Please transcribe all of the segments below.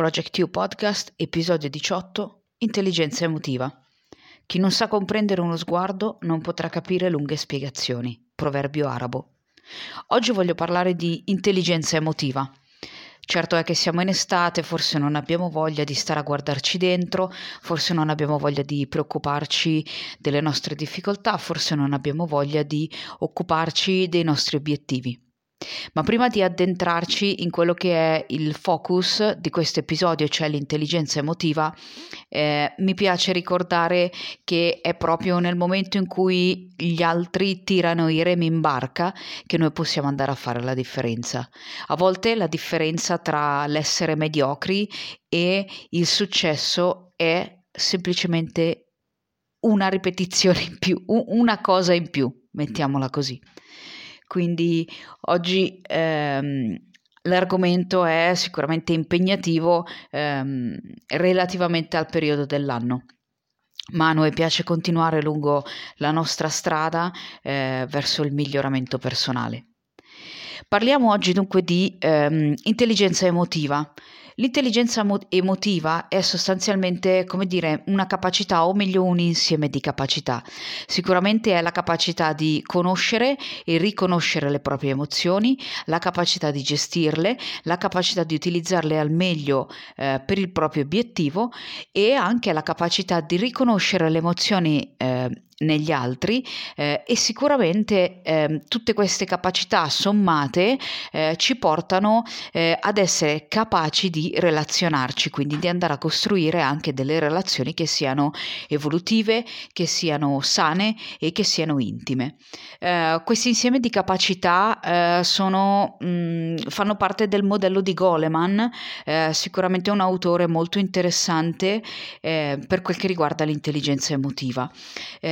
Project U Podcast, episodio 18, Intelligenza emotiva. Chi non sa comprendere uno sguardo non potrà capire lunghe spiegazioni. Proverbio arabo. Oggi voglio parlare di intelligenza emotiva. Certo è che siamo in estate, forse non abbiamo voglia di stare a guardarci dentro, forse non abbiamo voglia di preoccuparci delle nostre difficoltà, forse non abbiamo voglia di occuparci dei nostri obiettivi. Ma prima di addentrarci in quello che è il focus di questo episodio, cioè l'intelligenza emotiva, eh, mi piace ricordare che è proprio nel momento in cui gli altri tirano i remi in barca che noi possiamo andare a fare la differenza. A volte la differenza tra l'essere mediocri e il successo è semplicemente una ripetizione in più, una cosa in più, mettiamola così. Quindi oggi ehm, l'argomento è sicuramente impegnativo ehm, relativamente al periodo dell'anno. Ma a noi piace continuare lungo la nostra strada eh, verso il miglioramento personale. Parliamo oggi dunque di ehm, intelligenza emotiva. L'intelligenza emotiva è sostanzialmente, come dire, una capacità o meglio un insieme di capacità. Sicuramente è la capacità di conoscere e riconoscere le proprie emozioni, la capacità di gestirle, la capacità di utilizzarle al meglio eh, per il proprio obiettivo e anche la capacità di riconoscere le emozioni eh, negli altri eh, e sicuramente eh, tutte queste capacità sommate eh, ci portano eh, ad essere capaci di relazionarci, quindi di andare a costruire anche delle relazioni che siano evolutive, che siano sane e che siano intime. Eh, questi insieme di capacità eh, sono, mh, mm, fanno parte del modello di Goleman, sicuramente un autore molto interessante per quel che riguarda l'intelligenza emotiva.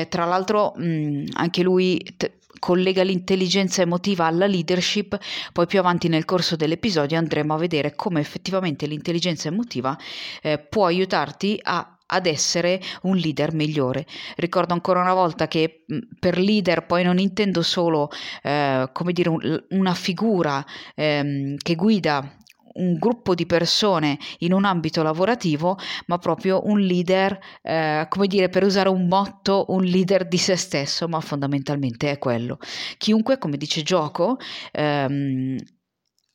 Tra tra l'altro mh, anche lui t- collega l'intelligenza emotiva alla leadership, poi più avanti nel corso dell'episodio andremo a vedere come effettivamente l'intelligenza emotiva eh, può aiutarti a ad essere un leader migliore. Ricordo ancora una volta che per leader poi non intendo solo eh, come dire un, una figura ehm, che guida un gruppo di persone in un ambito lavorativo, ma proprio un leader, eh, come dire, per usare un motto, un leader di se stesso, ma fondamentalmente è quello. Chiunque, come dice Gioco, ehm,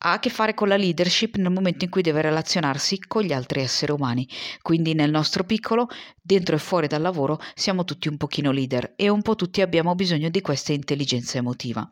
ha a che fare con la leadership nel momento in cui deve relazionarsi con gli altri esseri umani. Quindi nel nostro piccolo, dentro e fuori dal lavoro, siamo tutti un pochino leader e un po' tutti abbiamo bisogno di questa intelligenza emotiva.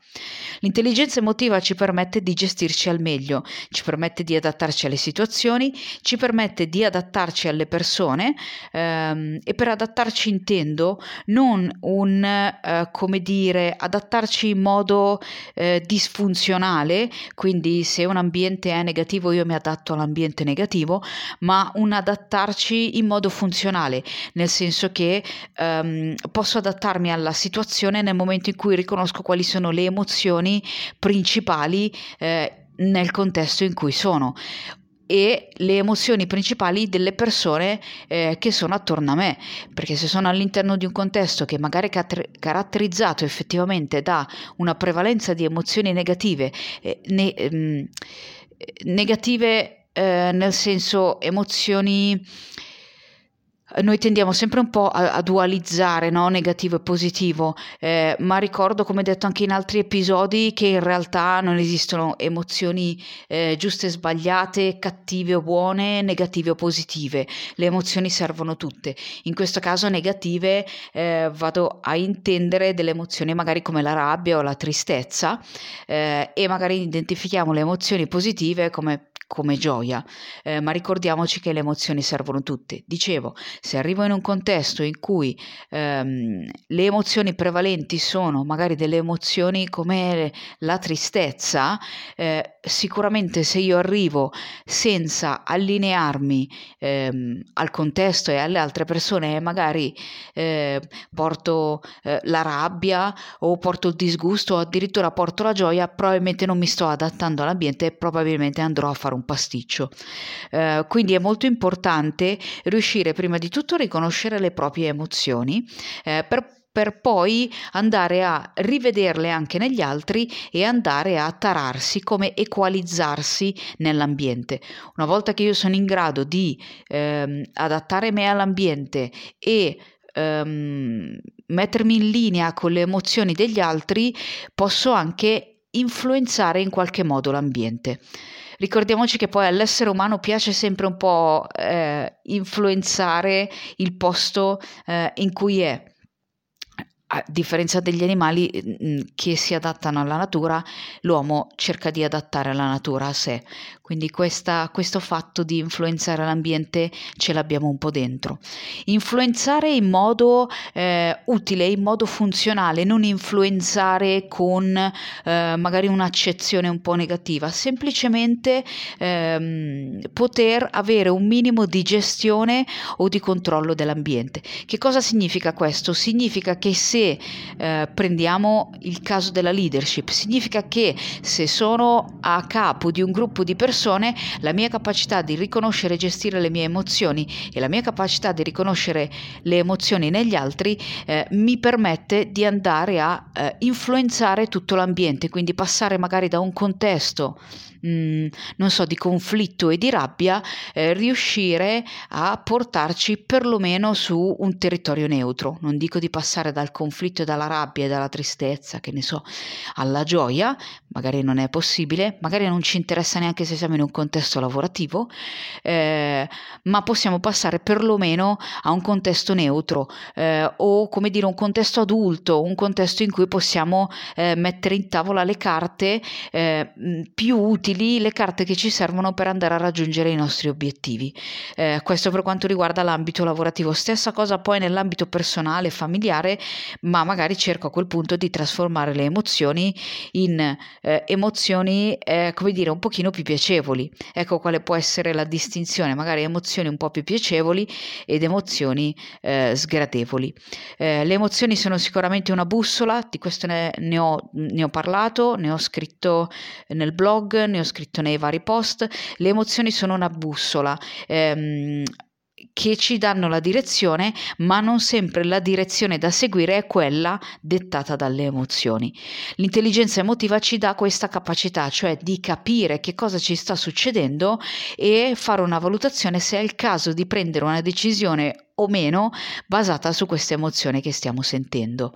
L'intelligenza emotiva ci permette di gestirci al meglio, ci permette di adattarci alle situazioni, ci permette di adattarci alle persone ehm, e per adattarci intendo non un, eh, come dire, adattarci in modo eh, disfunzionale, quindi se se un ambiente è negativo io mi adatto all'ambiente negativo, ma un adattarci in modo funzionale, nel senso che um, posso adattarmi alla situazione nel momento in cui riconosco quali sono le emozioni principali eh, nel contesto in cui sono e le emozioni principali delle persone eh, che sono attorno a me, perché se sono all'interno di un contesto che magari è caratterizzato effettivamente da una prevalenza di emozioni negative, eh, ne, ehm, negative eh, nel senso emozioni noi tendiamo sempre un po' a, a dualizzare no? negativo e positivo, eh, ma ricordo, come detto anche in altri episodi, che in realtà non esistono emozioni eh, giuste e sbagliate, cattive o buone, negative o positive. Le emozioni servono tutte. In questo caso negative eh, vado a intendere delle emozioni magari come la rabbia o la tristezza eh, e magari identifichiamo le emozioni positive come come gioia, eh, ma ricordiamoci che le emozioni servono tutte. Dicevo, se arrivo in un contesto in cui ehm, le emozioni prevalenti sono magari delle emozioni come la tristezza, eh, sicuramente se io arrivo senza allinearmi ehm, al contesto e alle altre persone e magari eh, porto eh, la rabbia o porto il disgusto o addirittura porto la gioia, probabilmente non mi sto adattando all'ambiente e probabilmente andrò a fare un pasticcio. Eh, quindi è molto importante riuscire prima di tutto a riconoscere le proprie emozioni eh, per per poi andare a rivederle anche negli altri e andare a tararsi come equalizzarsi nell'ambiente. Una volta che io sono in grado di ehm, adattare me all'ambiente e ehm, mettermi in linea con le emozioni degli altri, posso anche influenzare in qualche modo l'ambiente. Ricordiamoci che poi all'essere umano piace sempre un po' eh, influenzare il posto eh, in cui è a differenza degli animali che si adattano alla natura, l'uomo cerca di adattare la natura a sé. Quindi questa, questo fatto di influenzare l'ambiente ce l'abbiamo un po' dentro. Influenzare in modo eh, utile, in modo funzionale, non influenzare con eh, magari un'accezione un po' negativa, semplicemente ehm, poter avere un minimo di gestione o di controllo dell'ambiente. Che cosa significa questo? Significa che se eh, prendiamo il caso della leadership, significa che se sono a capo di un gruppo di persone, la mia capacità di riconoscere e gestire le mie emozioni e la mia capacità di riconoscere le emozioni negli altri eh, mi permette di andare a eh, influenzare tutto l'ambiente, quindi passare magari da un contesto mm, non so, di conflitto e di rabbia, eh, riuscire a portarci perlomeno su un territorio neutro. Non dico di passare dal conflitto e dalla rabbia e dalla tristezza, che ne so, alla gioia, magari non è possibile, magari non ci interessa neanche se siamo in un contesto lavorativo, eh, ma possiamo passare perlomeno a un contesto neutro eh, o come dire un contesto adulto, un contesto in cui possiamo eh, mettere in tavola le carte eh, più utili utili le carte che ci servono per andare a raggiungere i nostri obiettivi. Eh, questo per quanto riguarda l'ambito lavorativo. Stessa cosa poi nell'ambito personale, familiare, ma magari cerco a quel punto di trasformare le emozioni in eh, emozioni, eh, come dire, un pochino più piacevoli. Ecco quale può essere la distinzione, magari emozioni un po' più piacevoli ed emozioni eh, sgradevoli. Eh, le emozioni sono sicuramente una bussola, di questo ne, ne, ho, ne ho parlato, ne ho scritto nel blog, ne ho scritto nei vari post, le emozioni sono una bussola. Ehm, che ci danno la direzione, ma non sempre la direzione da seguire è quella dettata dalle emozioni. L'intelligenza emotiva ci dà questa capacità, cioè di capire che cosa ci sta succedendo e fare una valutazione se è il caso di prendere una decisione o meno basata su queste emozioni che stiamo sentendo.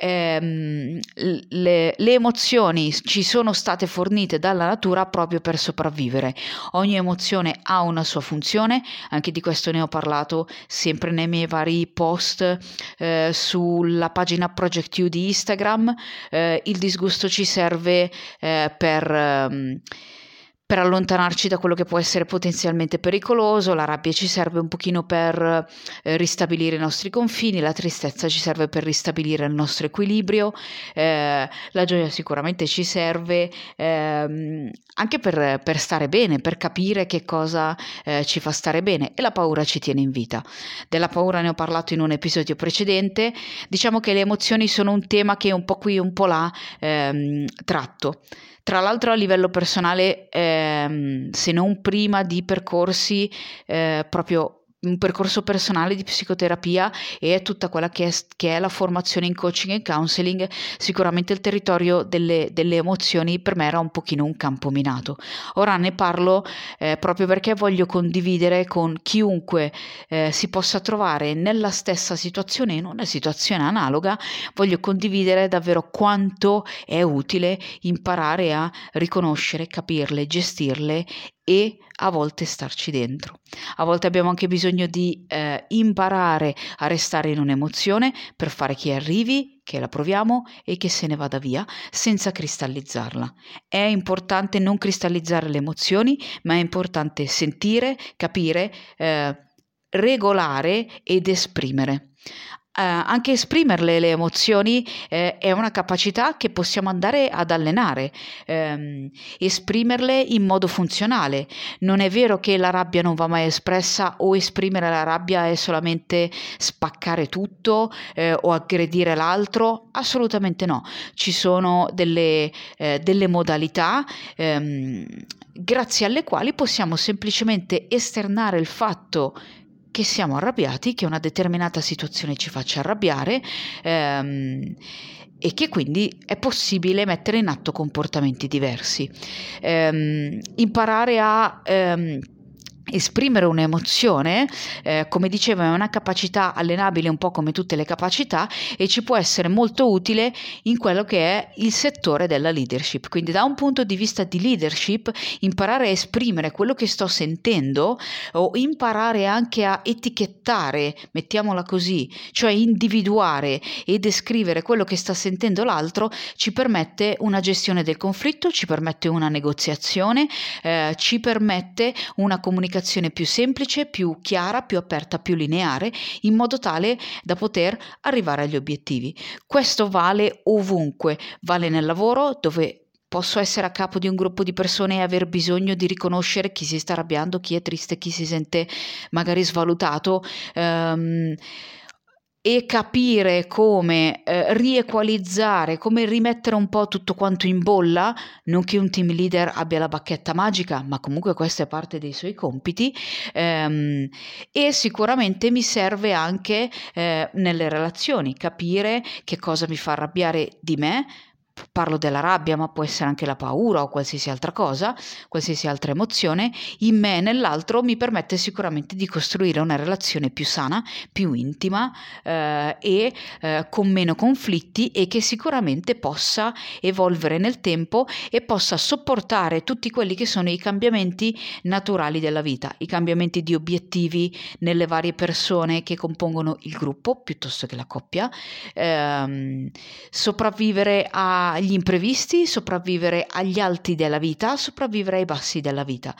Eh, le, le, emozioni ci sono state fornite dalla natura proprio per sopravvivere. Ogni emozione ha una sua funzione, anche di questo ne ho parlato sempre nei miei vari post eh, sulla pagina Project U di Instagram. Eh, il disgusto ci serve eh, per ehm, per allontanarci da quello che può essere potenzialmente pericoloso, la rabbia ci serve un pochino per eh, ristabilire i nostri confini, la tristezza ci serve per ristabilire il nostro equilibrio, eh, la gioia sicuramente ci serve eh, anche per, per, stare bene, per capire che cosa eh, ci fa stare bene e la paura ci tiene in vita. Della paura ne ho parlato in un episodio precedente, diciamo che le emozioni sono un tema che un po' qui, un po' là ehm, tratto. Tra l'altro a livello personale, ehm, se non prima di percorsi eh, proprio un percorso personale di psicoterapia e tutta quella che è, che è, la formazione in coaching e counseling, sicuramente il territorio delle, delle, emozioni per me era un pochino un campo minato. Ora ne parlo eh, proprio perché voglio condividere con chiunque eh, si possa trovare nella stessa situazione, in una situazione analoga, voglio condividere davvero quanto è utile imparare a riconoscere, capirle, gestirle e a volte starci dentro. A volte abbiamo anche bisogno di eh, imparare a restare in un'emozione per fare che arrivi, che la proviamo e che se ne vada via senza cristallizzarla. È importante non cristallizzare le emozioni, ma è importante sentire, capire, eh, regolare ed esprimere anche esprimerle le emozioni eh, è una capacità che possiamo andare ad allenare, ehm, esprimerle in modo funzionale. Non è vero che la rabbia non va mai espressa o esprimere la rabbia è solamente spaccare tutto eh, o aggredire l'altro, assolutamente no. Ci sono delle, eh, delle modalità ehm, grazie alle quali possiamo semplicemente esternare il fatto che siamo arrabbiati, che una determinata situazione ci faccia arrabbiare ehm, e che quindi è possibile mettere in atto comportamenti diversi. Ehm, imparare a... Ehm, Esprimere un'emozione, eh, come dicevo, è una capacità allenabile un po' come tutte le capacità e ci può essere molto utile in quello che è il settore della leadership. Quindi da un punto di vista di leadership, imparare a esprimere quello che sto sentendo o imparare anche a etichettare, mettiamola così, cioè individuare e descrivere quello che sta sentendo l'altro, ci permette una gestione del conflitto, ci permette una negoziazione, eh, ci permette una comunicazione comunicazione più semplice, più chiara, più aperta, più lineare, in modo tale da poter arrivare agli obiettivi. Questo vale ovunque, vale nel lavoro dove Posso essere a capo di un gruppo di persone e aver bisogno di riconoscere chi si sta arrabbiando, chi è triste, chi si sente magari svalutato. Um, e capire come eh, riequalizzare, come rimettere un po' tutto quanto in bolla, non che un team leader abbia la bacchetta magica, ma comunque questa è parte dei suoi compiti ehm, e sicuramente mi serve anche eh, nelle relazioni, capire che cosa mi fa arrabbiare di me, parlo della rabbia, ma può essere anche la paura o qualsiasi altra cosa, qualsiasi altra emozione, in me e nell'altro mi permette sicuramente di costruire una relazione più sana, più intima eh, e eh, con meno conflitti e che sicuramente possa evolvere nel tempo e possa sopportare tutti quelli che sono i cambiamenti naturali della vita, i cambiamenti di obiettivi nelle varie persone che compongono il gruppo piuttosto che la coppia, ehm, sopravvivere a agli imprevisti, sopravvivere agli alti della vita, sopravvivere ai bassi della vita.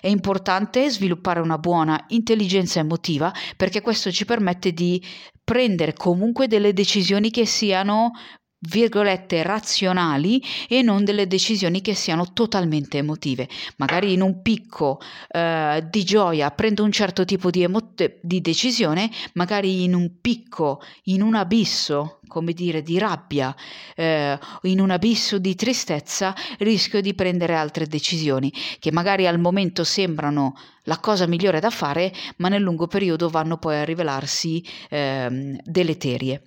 È importante sviluppare una buona intelligenza emotiva perché questo ci permette di prendere comunque delle decisioni che siano virgolette razionali e non delle decisioni che siano totalmente emotive. Magari in un picco eh, di gioia prendo un certo tipo di, emo- di decisione, magari in un picco, in un abisso, come dire, di rabbia, eh, in un abisso di tristezza, rischio di prendere altre decisioni che magari al momento sembrano la cosa migliore da fare, ma nel lungo periodo vanno poi a rivelarsi eh, deleterie.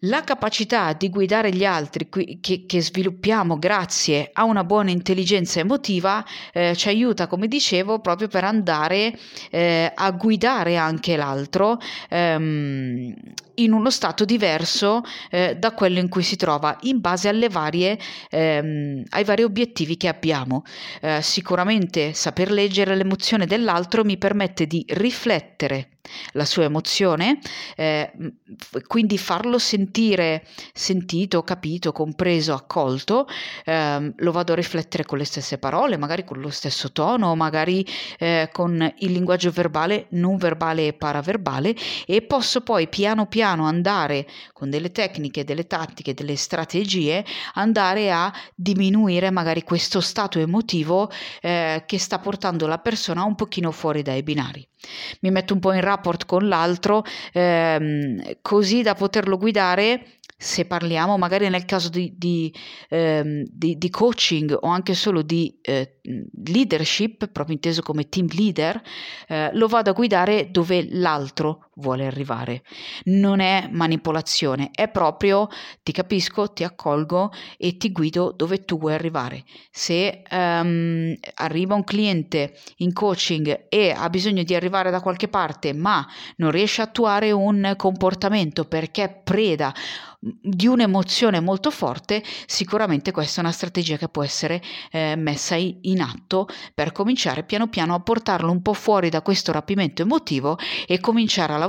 La capacità di guidare gli altri che, che sviluppiamo grazie a una buona intelligenza emotiva eh, ci aiuta, come dicevo, proprio per andare eh, a guidare anche l'altro. Ehm, in uno stato diverso eh, da quello in cui si trova in base alle varie, ehm, ai vari obiettivi che abbiamo. Eh, sicuramente saper leggere l'emozione dell'altro mi permette di riflettere la sua emozione, eh, quindi farlo sentire sentito, capito, compreso, accolto, eh, lo vado a riflettere con le stesse parole, magari con lo stesso tono, magari eh, con il linguaggio verbale, non verbale e paraverbale e posso poi piano piano andare con delle tecniche, delle tattiche, delle strategie, andare a diminuire magari questo stato emotivo eh, che sta portando la persona un pochino fuori dai binari. Mi metto un po' in rapport con l'altro, ehm, così da poterlo guidare se parliamo magari nel caso di, di, ehm, di, di coaching o anche solo di eh, leadership, proprio inteso come team leader, eh, lo vado a guidare dove l'altro vuole arrivare. Non è manipolazione, è proprio ti capisco, ti accolgo e ti guido dove tu vuoi arrivare. Se um, arriva un cliente in coaching e ha bisogno di arrivare da qualche parte, ma non riesce a attuare un comportamento perché preda di un'emozione molto forte, sicuramente questa è una strategia che può essere eh, messa in atto per cominciare piano piano a portarlo un po' fuori da questo rapimento emotivo e cominciare a lavorare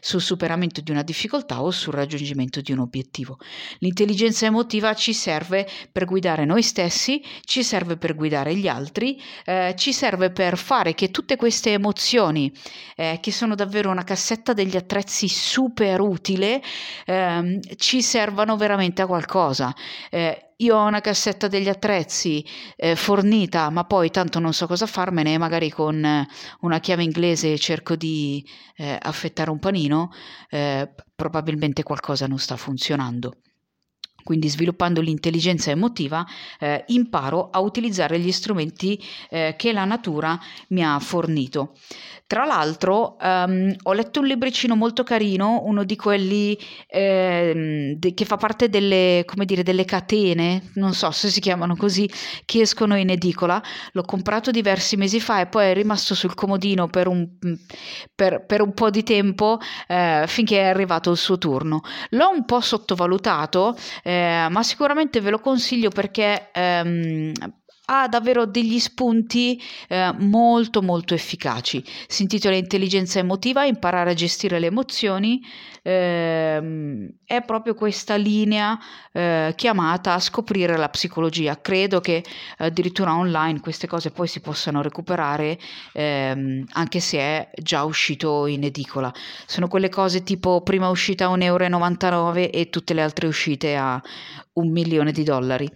sul superamento di una difficoltà o sul raggiungimento di un obiettivo. L'intelligenza emotiva ci serve per guidare noi stessi, ci serve per guidare gli altri, eh, ci serve per fare che tutte queste emozioni, eh, che sono davvero una cassetta degli attrezzi super utile, ehm, ci servano veramente a qualcosa. Eh, io ho una cassetta degli attrezzi eh, fornita, ma poi tanto non so cosa farmene, magari con eh, una chiave inglese cerco di eh, affettare un panino, eh, probabilmente qualcosa non sta funzionando. Quindi sviluppando l'intelligenza emotiva eh, imparo a utilizzare gli strumenti eh, che la natura mi ha fornito. Tra l'altro um, ho letto un libricino molto carino, uno di quelli eh, de- che fa parte delle, dire, delle catene, non so se si chiamano così, che escono in edicola. L'ho comprato diversi mesi fa e poi è rimasto sul comodino per un, per, per un po' di tempo eh, finché è arrivato il suo turno. L'ho un po' sottovalutato, eh, ma sicuramente ve lo consiglio perché ehm, ha davvero degli spunti eh, molto molto efficaci. Si intitola Intelligenza emotiva, imparare a gestire le emozioni. Eh, è proprio questa linea eh, chiamata a scoprire la psicologia. Credo che addirittura online queste cose poi si possano recuperare ehm, anche se è già uscito in edicola. Sono quelle cose tipo prima uscita a 1,99 euro e tutte le altre uscite a un milione di dollari.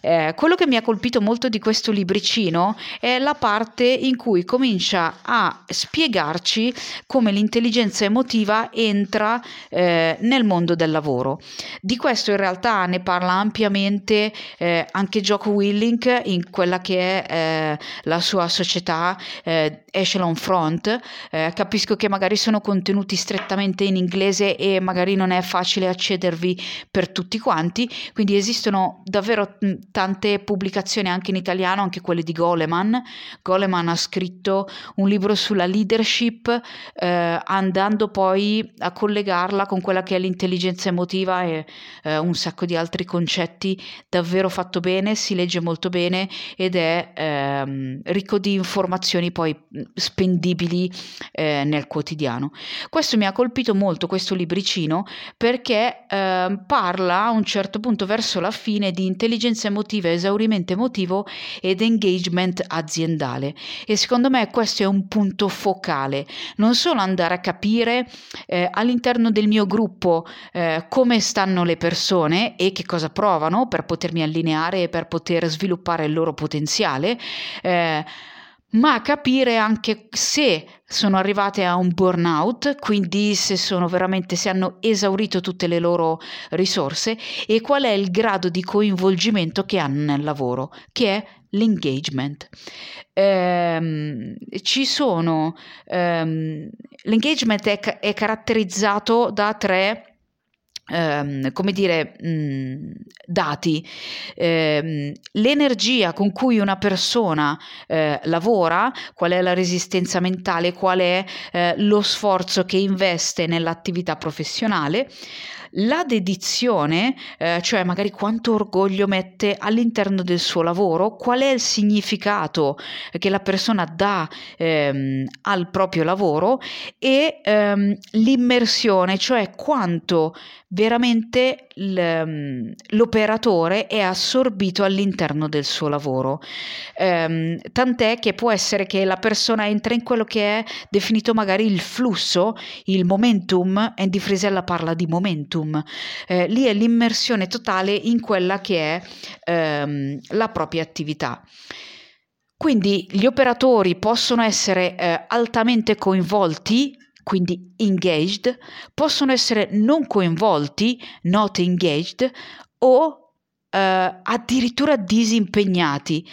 Eh, quello che mi ha colpito molto di questo libricino è la parte in cui comincia a spiegarci come l'intelligenza emotiva entra eh, nel mondo del lavoro. Di questo in realtà ne parla ampiamente eh, anche Jocko Willink in quella che è eh, la sua società eh, Echelon Front. Eh, capisco che magari sono contenuti strettamente in inglese e magari non è facile accedervi per tutti quanti quindi esistono davvero tante pubblicazioni anche in italiano, anche quelle di Goleman. Goleman ha scritto un libro sulla leadership, eh, andando poi a collegarla con quella che è l'intelligenza emotiva e eh, un sacco di altri concetti, davvero fatto bene, si legge molto bene ed è ehm, ricco di informazioni poi spendibili eh, nel quotidiano. Questo mi ha colpito molto, questo libricino, perché ehm, parla a un certo punto verso la fine di intelligenza emotiva, esaurimento emotivo ed engagement aziendale. E secondo me questo è un punto focale, non solo andare a capire eh, all'interno del mio gruppo eh, come stanno le persone e che cosa provano per potermi allineare e per poter sviluppare il loro potenziale. Eh, ma capire anche se sono arrivate a un burnout, quindi se sono veramente se hanno esaurito tutte le loro risorse e qual è il grado di coinvolgimento che hanno nel lavoro, che è l'engagement. Ehm, ci sono ehm, l'engagement è, è caratterizzato da tre Um, come dire, mh, dati, um, l'energia con cui una persona uh, lavora, qual è la resistenza mentale, qual è uh, lo sforzo che investe nell'attività professionale, la dedizione, eh, cioè magari quanto orgoglio mette all'interno del suo lavoro, qual è il significato che la persona dà ehm, al proprio lavoro e ehm, l'immersione, cioè quanto veramente mm, l'operatore è assorbito all'interno del suo lavoro. Ehm, tant'è che può essere che la persona entra in quello che è definito magari il flusso, il momentum, Andy Frisella parla di momentum, eh, lì è l'immersione totale in quella che è ehm, la propria attività. Quindi gli operatori possono essere eh, altamente coinvolti quindi engaged, possono essere non coinvolti, not engaged, o eh, addirittura disimpegnati,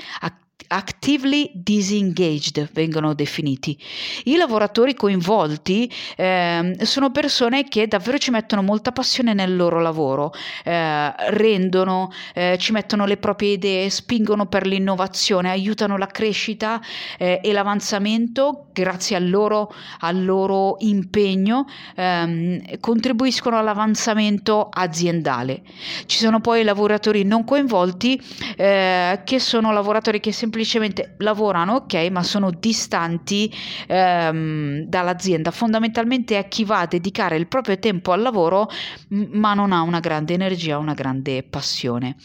actively disengaged vengono definiti. I lavoratori coinvolti eh, sono persone che davvero ci mettono molta passione nel loro lavoro, eh, rendono, eh, ci mettono le proprie idee, spingono per l'innovazione, aiutano la crescita eh, e l'avanzamento grazie al loro, al loro impegno, ehm, contribuiscono all'avanzamento aziendale. Ci sono poi i lavoratori non coinvolti eh, che sono lavoratori che semplicemente lavorano, ok, ma sono distanti ehm, dall'azienda. Fondamentalmente è chi va a dedicare il proprio tempo al lavoro, ma non ha una grande energia, una grande passione.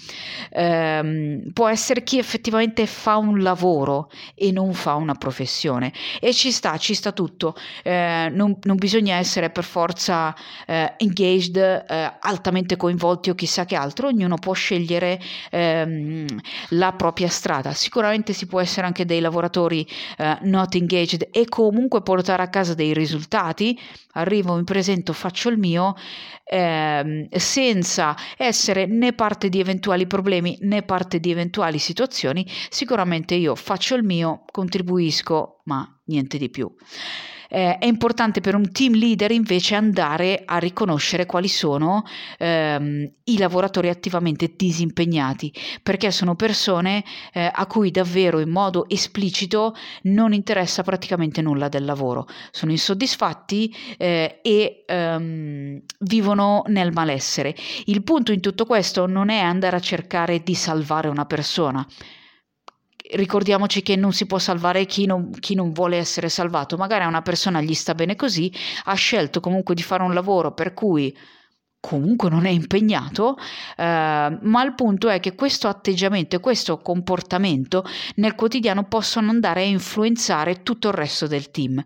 Ehm, può essere chi effettivamente fa un lavoro e non fa una professione e ci sta, ci sta tutto. Eh, non, non, bisogna essere per forza eh, engaged, eh, altamente coinvolti o chissà che altro, ognuno può scegliere ehm, la propria strada. Sicuramente si può essere anche dei lavoratori eh, not engaged e comunque portare a casa dei risultati. Arrivo, mi presento, faccio il mio, ehm, senza essere né parte di eventuali problemi né parte di eventuali situazioni. Sicuramente io faccio il mio, contribuisco, ma niente di più. Eh, è importante per un team leader invece andare a riconoscere quali sono ehm, i lavoratori attivamente disimpegnati, perché sono persone eh, a cui davvero in modo esplicito non interessa praticamente nulla del lavoro, sono insoddisfatti eh, e ehm, vivono nel malessere. Il punto in tutto questo non è andare a cercare di salvare una persona, ricordiamoci che non si può salvare chi non, chi non, vuole essere salvato, magari a una persona gli sta bene così, ha scelto comunque di fare un lavoro per cui comunque non è impegnato, eh, ma il punto è che questo atteggiamento e questo comportamento nel quotidiano possono andare a influenzare tutto il resto del team.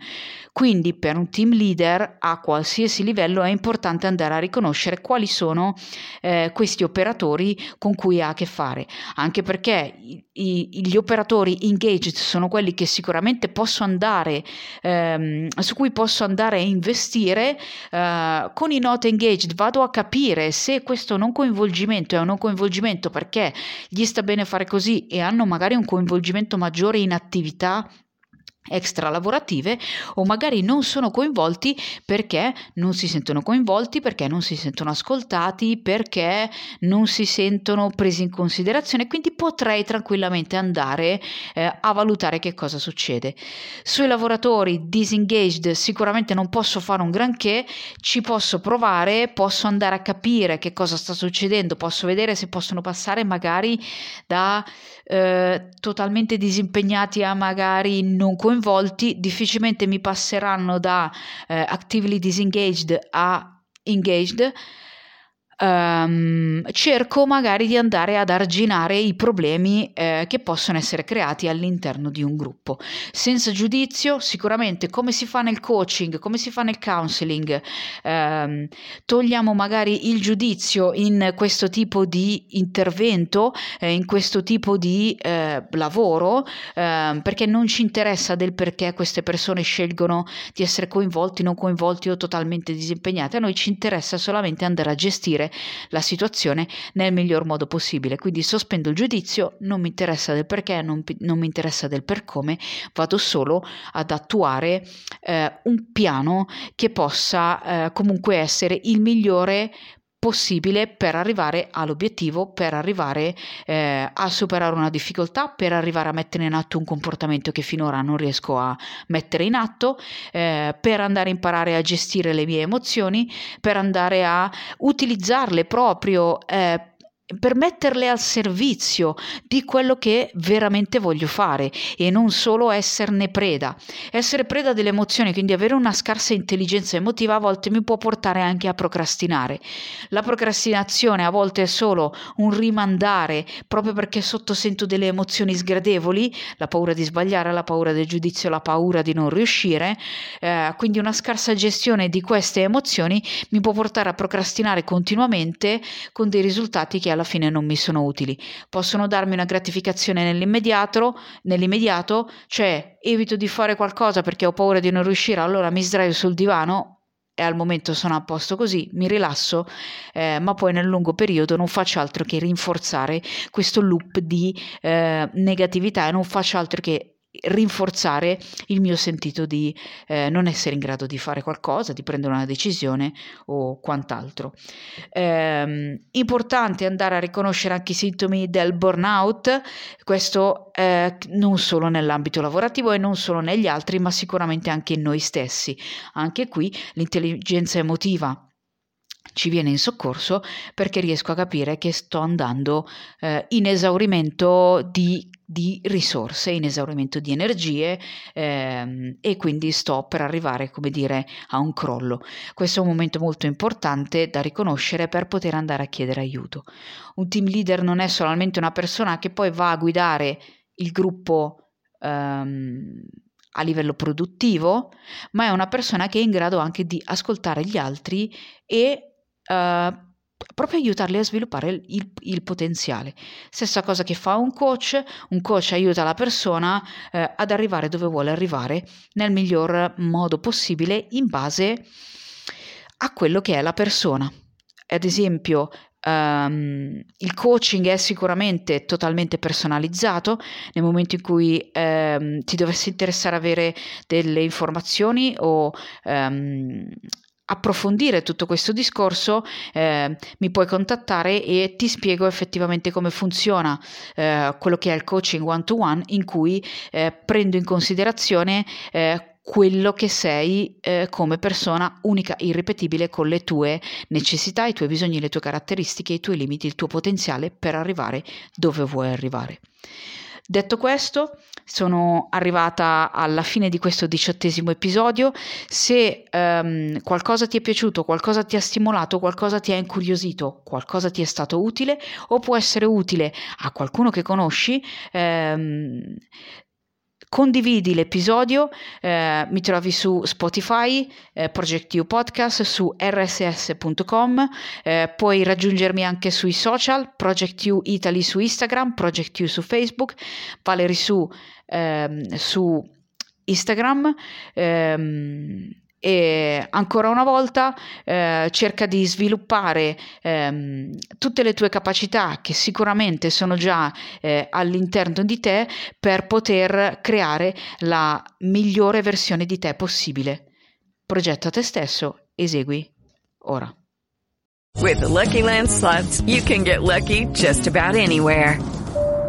Quindi per un team leader a qualsiasi livello è importante andare a riconoscere quali sono eh, questi operatori con cui ha a che fare, anche perché i, i, gli operatori engaged sono quelli che sicuramente posso andare, ehm, su cui posso andare a investire, eh, con i not engaged vado a capire se questo non coinvolgimento è un non coinvolgimento perché gli sta bene fare così e hanno magari un coinvolgimento maggiore in attività extra lavorative o magari non sono coinvolti perché non si sentono coinvolti, perché non si sentono ascoltati, perché non si sentono presi in considerazione, quindi potrei tranquillamente andare eh, a valutare che cosa succede. Sui lavoratori disengaged sicuramente non posso fare un granché, ci posso provare, posso andare a capire che cosa sta succedendo, posso vedere se possono passare magari da eh, totalmente disimpegnati a magari non coinvolti, difficilmente mi passeranno da eh, actively disengaged a engaged um, cerco magari di andare ad arginare i problemi eh, che possono essere creati all'interno di un gruppo. Senza giudizio, sicuramente come si fa nel coaching, come si fa nel counseling, ehm, togliamo magari il giudizio in questo tipo di intervento, eh, in questo tipo di eh, lavoro, ehm, perché non ci interessa del perché queste persone scelgono di essere coinvolti, non coinvolti o totalmente disimpegnate, a noi ci interessa solamente andare a gestire la situazione nel miglior modo possibile. Quindi sospendo il giudizio, non mi interessa del perché, non, non mi interessa del per come, vado solo ad attuare eh, un piano che possa eh, comunque essere il migliore possibile per arrivare all'obiettivo, per arrivare eh, a superare una difficoltà, per arrivare a mettere in atto un comportamento che finora non riesco a mettere in atto, eh, per andare a imparare a gestire le mie emozioni, per andare a utilizzarle proprio eh, per metterle al servizio di quello che veramente voglio fare e non solo esserne preda. Essere preda delle emozioni, quindi avere una scarsa intelligenza emotiva a volte mi può portare anche a procrastinare. La procrastinazione a volte è solo un rimandare proprio perché sottosento delle emozioni sgradevoli, la paura di sbagliare, la paura del giudizio, la paura di non riuscire, eh, quindi una scarsa gestione di queste emozioni mi può portare a procrastinare continuamente con dei risultati che alla alla fine non mi sono utili. Possono darmi una gratificazione nell'immediato, nell'immediato, cioè evito di fare qualcosa perché ho paura di non riuscire, allora mi sdraio sul divano, e al momento sono a posto così, mi rilasso, eh, ma poi nel lungo periodo non faccio altro che rinforzare questo loop di eh, negatività e non faccio altro che rinforzare il mio sentito di eh, non essere in grado di fare qualcosa, di prendere una decisione o quant'altro. Eh, importante andare a riconoscere anche i sintomi del burnout, questo eh, non solo nell'ambito lavorativo e non solo negli altri, ma sicuramente anche in noi stessi. Anche qui l'intelligenza emotiva ci viene in soccorso perché riesco a capire che sto andando eh, in esaurimento di di risorse, in esaurimento di energie ehm, e quindi sto per arrivare, come dire, a un crollo. Questo è un momento molto importante da riconoscere per poter andare a chiedere aiuto. Un team leader non è solamente una persona che poi va a guidare il gruppo ehm, a livello produttivo, ma è una persona che è in grado anche di ascoltare gli altri e Uh, proprio aiutarli a sviluppare il, il, il, potenziale. Stessa cosa che fa un coach, un coach aiuta la persona eh, ad arrivare dove vuole arrivare nel miglior modo possibile in base a quello che è la persona. Ad esempio, Um, il coaching è sicuramente totalmente personalizzato nel momento in cui um, ti dovessi interessare avere delle informazioni o um, approfondire tutto questo discorso eh, mi puoi contattare e ti spiego effettivamente come funziona eh, quello che è il coaching one to one in cui eh, prendo in considerazione eh, quello che sei eh, come persona unica, irripetibile con le tue necessità, i tuoi bisogni, le tue caratteristiche, i tuoi limiti, il tuo potenziale per arrivare dove vuoi arrivare. Detto questo, sono arrivata alla fine di questo diciottesimo episodio. Se um, qualcosa ti è piaciuto, qualcosa ti ha stimolato, qualcosa ti ha incuriosito, qualcosa ti è stato utile o può essere utile a qualcuno che conosci, um, Condividi l'episodio, eh, mi trovi su Spotify, eh, Project U Podcast, su rss.com, eh, puoi raggiungermi anche sui social, Project U Italy su Instagram, Project U su Facebook, Valerie su, ehm, su Instagram. Ehm, e ancora una volta eh, cerca di sviluppare ehm, tutte le tue capacità che sicuramente sono già eh, all'interno di te per poter creare la migliore versione di te possibile. Progetta te stesso, esegui ora. With the Lucky Land slots, you can get lucky just about anywhere.